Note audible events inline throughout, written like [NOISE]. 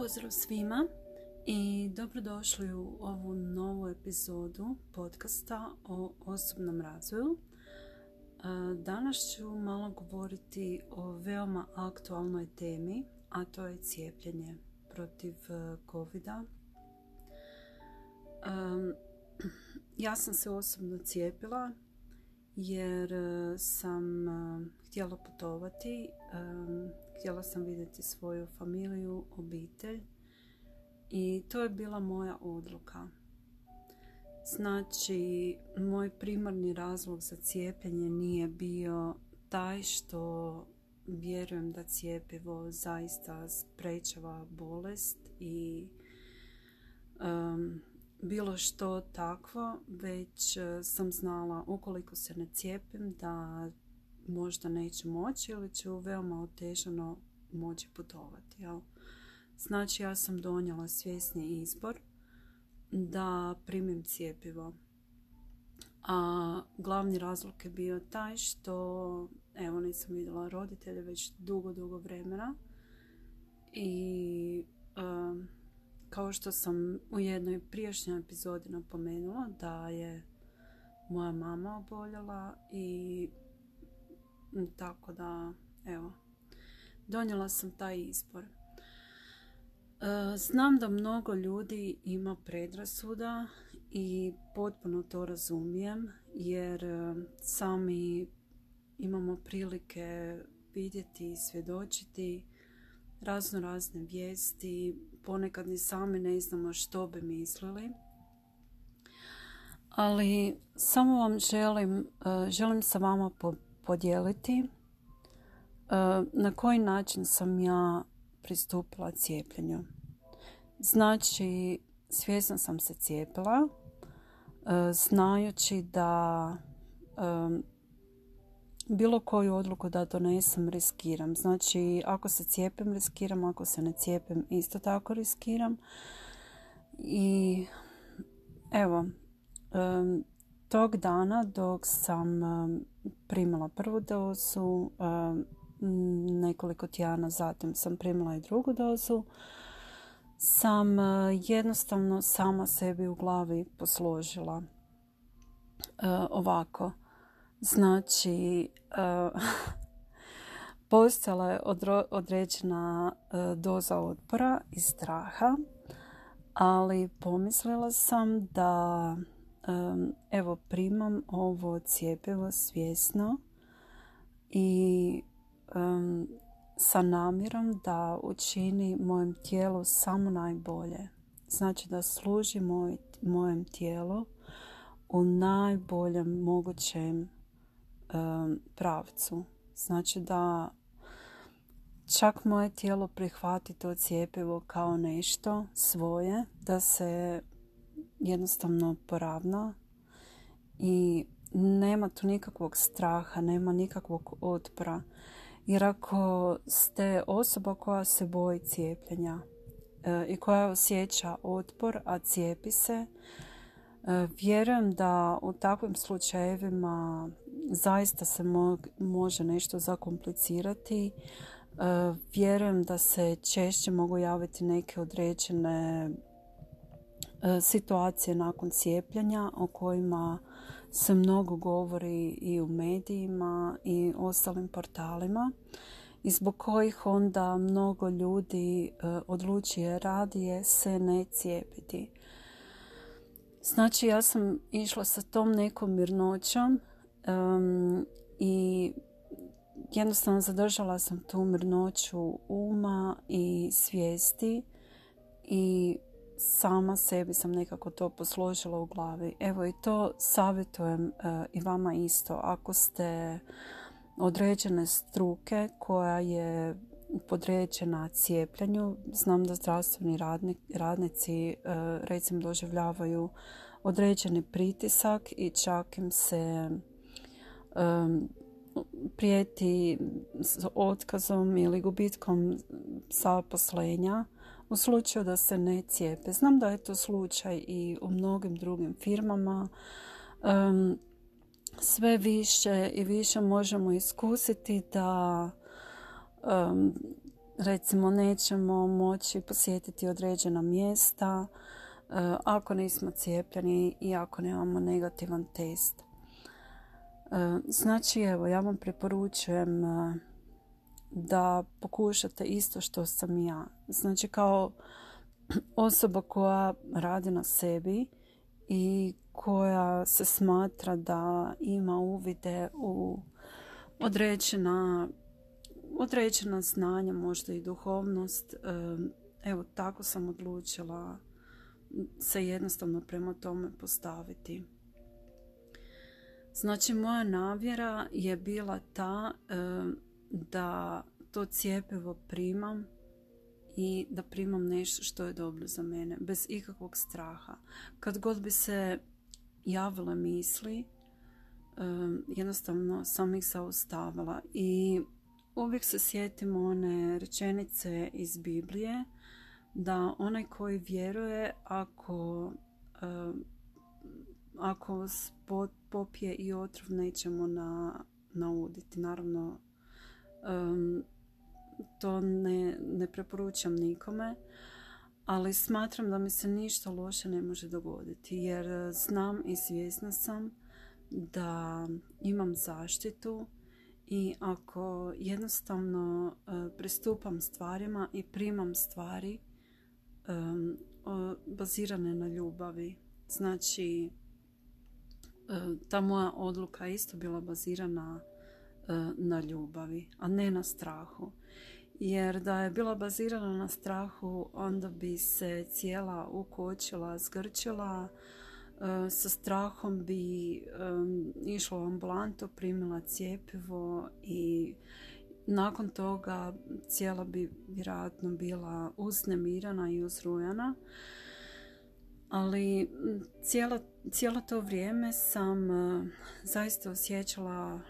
Pozdrav svima i dobrodošli u ovu novu epizodu podcasta o osobnom razvoju. E, danas ću malo govoriti o veoma aktualnoj temi, a to je cijepljenje protiv e, covid -a. E, ja sam se osobno cijepila jer sam htjela putovati htjela sam vidjeti svoju familiju, obitelj i to je bila moja odluka. Znači, moj primarni razlog za cijepljenje nije bio taj što vjerujem da cijepivo zaista sprečava bolest i um, bilo što takvo, već uh, sam znala ukoliko se ne cijepim da možda neće moći ili ću veoma otežano moći putovati. Jel? Znači ja sam donijela svjesni izbor da primim cijepivo. A glavni razlog je bio taj što evo nisam vidjela roditelje već dugo, dugo vremena i um, kao što sam u jednoj prijašnjoj epizodi napomenula da je moja mama oboljela i tako da, evo, donijela sam taj izbor. E, znam da mnogo ljudi ima predrasuda i potpuno to razumijem jer e, sami imamo prilike vidjeti i svjedočiti razno razne vijesti, ponekad ni sami ne znamo što bi mislili. Ali samo vam želim, e, želim sa vama podijeliti e, na koji način sam ja pristupila cijepljenju. Znači, svjesno sam se cijepila, e, znajući da e, bilo koju odluku da donesem riskiram. Znači, ako se cijepim, riskiram, ako se ne cijepim, isto tako riskiram. I evo, tog dana dok sam primila prvu dozu, nekoliko tjedana zatim sam primila i drugu dozu, sam jednostavno sama sebi u glavi posložila ovako. Znači, [LAUGHS] postala je određena doza otpora i straha, ali pomislila sam da evo primam ovo cijepivo svjesno i sa namjerom da učini mojem tijelu samo najbolje. Znači da služi moj, mojem tijelu u najboljem mogućem pravcu. Znači da čak moje tijelo prihvati to cijepivo kao nešto svoje, da se jednostavno poravna i nema tu nikakvog straha, nema nikakvog otpora. Jer ako ste osoba koja se boji cijepljenja e, i koja osjeća otpor, a cijepi se, e, vjerujem da u takvim slučajevima zaista se može nešto zakomplicirati. E, vjerujem da se češće mogu javiti neke određene situacije nakon cijepljenja o kojima se mnogo govori i u medijima i ostalim portalima i zbog kojih onda mnogo ljudi e, odlučuje radije se ne cijepiti. Znači ja sam išla sa tom nekom mirnoćom i jednostavno zadržala sam tu mirnoću uma i svijesti i sama sebi sam nekako to posložila u glavi. Evo i to savjetujem e, i vama isto. Ako ste određene struke koja je podređena cijepljenju, znam da zdravstveni radnici e, recimo doživljavaju određeni pritisak i čak im se prijeti s otkazom ili gubitkom zaposlenja u slučaju da se ne cijepe. Znam da je to slučaj i u mnogim drugim firmama. sve više i više možemo iskusiti da recimo nećemo moći posjetiti određena mjesta e, ako nismo cijepljeni i ako nemamo negativan test. Znači evo ja vam preporučujem da pokušate isto što sam ja. Znači kao osoba koja radi na sebi i koja se smatra da ima uvide u određena, određena znanja, možda i duhovnost. Evo, tako sam odlučila se jednostavno prema tome postaviti. Znači, moja navjera je bila ta da to cijepivo primam i da primam nešto što je dobro za mene, bez ikakvog straha. Kad god bi se javile misli, jednostavno sam ih zaustavila i uvijek se sjetimo one rečenice iz Biblije da onaj koji vjeruje ako ako popije i otrov nećemo na, nauditi. Naravno, to ne, ne preporučam nikome, ali smatram da mi se ništa loše ne može dogoditi jer znam i svjesna sam da imam zaštitu i ako jednostavno e, pristupam stvarima i primam stvari bazirane na ljubavi. Znači, e, ta moja odluka isto bila bazirana e, na ljubavi, a ne na strahu. Jer da je bila bazirana na strahu, onda bi se cijela ukočila, zgrčila, E, sa strahom bi išla u ambulantu, primila cijepivo i nakon toga cijela bi vjerojatno bila uznemirana i uzrujana. Ali cijelo, cijelo to vrijeme sam e, zaista osjećala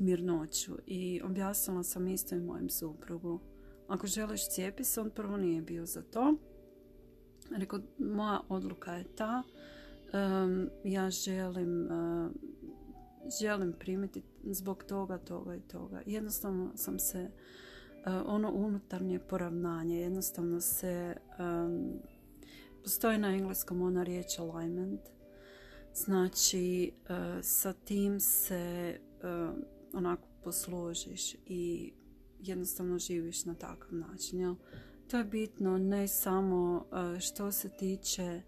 mirnoću i objasnila sam isto i mojem suprugu. Ako želiš cijepi se, on prvo nije bio za to. Rekao, moja odluka je ta ja želim želim primiti zbog toga, toga i toga. Jednostavno sam se ono unutarnje poravnanje, jednostavno se postoji na engleskom ona riječ alignment. Znači sa tim se onako posložiš i jednostavno živiš na takav način. Jel? To je bitno ne samo što se tiče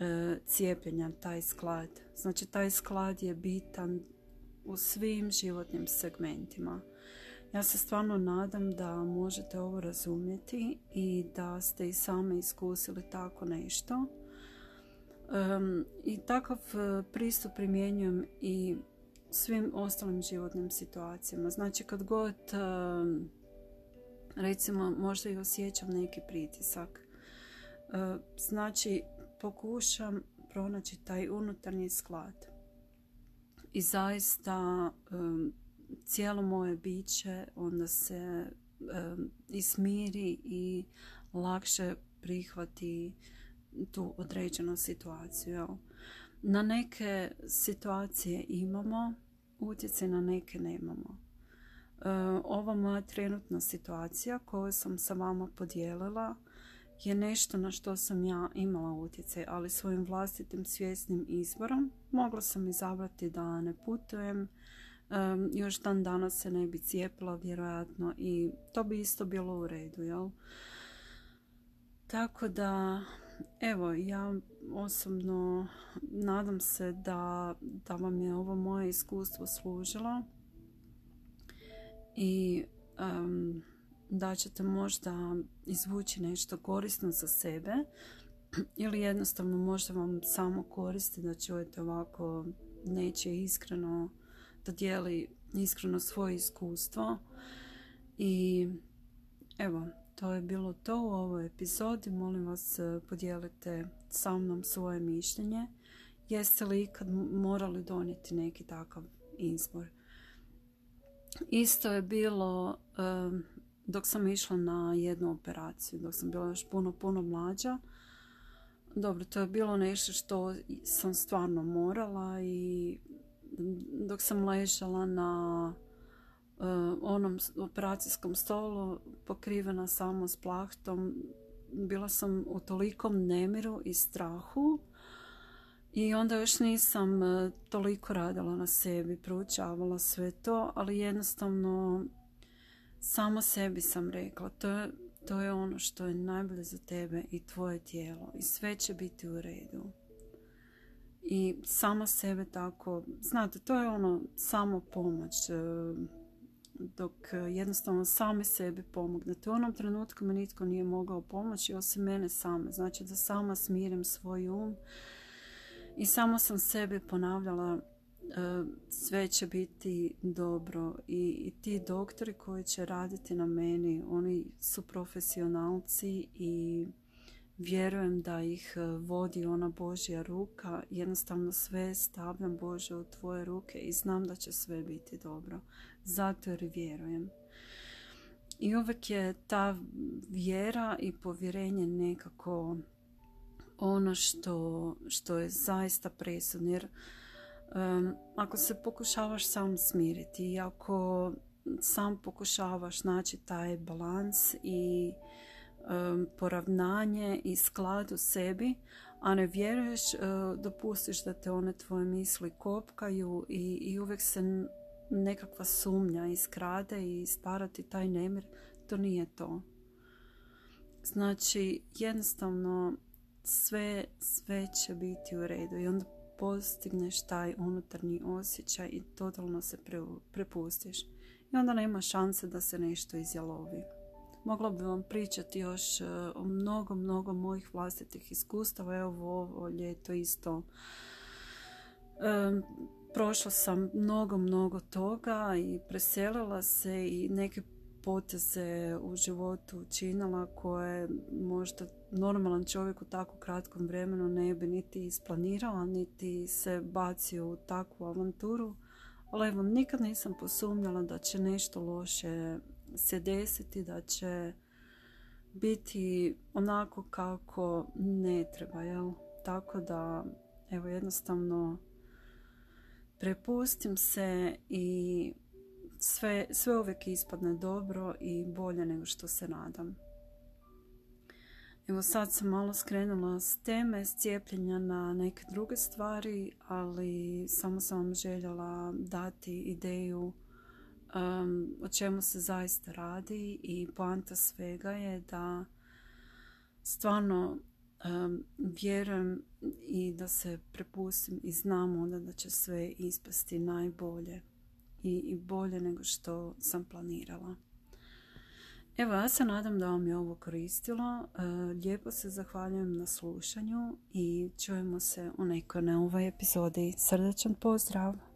E, cijepljenja, taj sklad. Znači taj sklad je bitan u svim životnim segmentima. Ja se stvarno nadam da možete ovo razumjeti i da ste i sami iskusili tako nešto. I takav e, pristup primjenjujem i svim ostalim životnim situacijama. Znači kad god recimo možda i osjećam neki pritisak. E, znači pokušam pronaći taj unutarnji sklad. I zaista cijelo moje biće onda se ismiri i lakše prihvati tu određenu situaciju. Na neke situacije imamo utjecaj, na neke nemamo. Ova moja trenutna situacija koju sam sa vama podijelila je nešto na što sam ja imala utjecaj, ali svojim vlastitim svjesnim izborom mogla sam izabrati da ne putujem, još dan danas se ne bi cijepila vjerojatno i to bi isto bilo u redu, jel? Tako da, evo, ja osobno nadam se da, da vam je ovo moje iskustvo služilo i da ćete možda izvući nešto korisno za sebe ili jednostavno možda vam samo koristi da čujete ovako neće iskreno da dijeli iskreno svoje iskustvo i evo to je bilo to u ovoj epizodi. Molim vas podijelite sa mnom svoje mišljenje. Jeste li ikad morali donijeti neki takav izbor? Isto je bilo dok sam išla na jednu operaciju, dok sam bila još puno, puno mlađa. Dobro, to je bilo nešto što sam stvarno morala i dok sam ležala na onom operacijskom stolu pokrivena samo s plahtom. Bila sam u tolikom nemiru i strahu i onda još nisam e, toliko radila na sebi, proučavala sve to, ali jednostavno samo sebi sam rekla, to je, to je ono što je najbolje za tebe i tvoje tijelo i sve će biti u redu. I sama sebe tako, znate, to je ono samo pomoć, e, dok jednostavno sami sebi pomognete. U onom trenutku me nitko nije mogao pomoći osim mene same. Znači da sama smirim svoj um i samo sam sebi ponavljala E, sve će biti dobro I, ti doktori koji će raditi na meni oni su profesionalci i vjerujem da ih e, vodi ona Božja ruka. Jednostavno sve stavljam Bože u tvoje ruke i znam da će sve biti dobro. Zato jer vjerujem. I uvijek je ta vjera i povjerenje nekako ono što, što je zaista presudno. Jer ako se pokušavaš sam smiriti i ako sam pokušavaš naći taj balans i poravnanje i sklad u sebi, a ne vjeruješ, uh, dopustiš da te one tvoje misli kopkaju i, i uvijek se nekakva sumnja iskrade i starati taj nemir, to nije to. Znači, jednostavno sve, sve će biti u redu i onda postigneš taj unutarnji osjećaj i totalno se prepustiš. I onda nema šanse da se nešto izjalovi. Mogla bi vam pričati još e, o mnogo, mnogo mojih vlastitih iskustava. Evo ovo ljeto isto. E, prošla sam mnogo, mnogo toga i preselila se i neke poteze u životu učinila koje možda normalan čovjek u tako kratkom vremenu ne bi niti isplanirala, niti se bacio u takvu avanturu. Ali evo, nikad nisam posumnjala da će nešto loše se desiti, da će biti onako kako ne treba, jel? Tako da, evo, jednostavno prepustim se i sve, sve uvijek ispadne dobro i bolje nego što se nadam. Evo sad sam malo skrenula s teme, s cijepljenja na neke druge stvari, ali samo sam vam željela dati ideju um, o čemu se zaista radi i poanta svega je da stvarno um, vjerujem i da se prepustim i znam onda da će sve ispasti najbolje i, i bolje nego što sam planirala. Evo, ja se nadam da vam je ovo koristilo. Lijepo se zahvaljujem na slušanju i čujemo se u nekoj novoj epizodi. Srdečan pozdrav!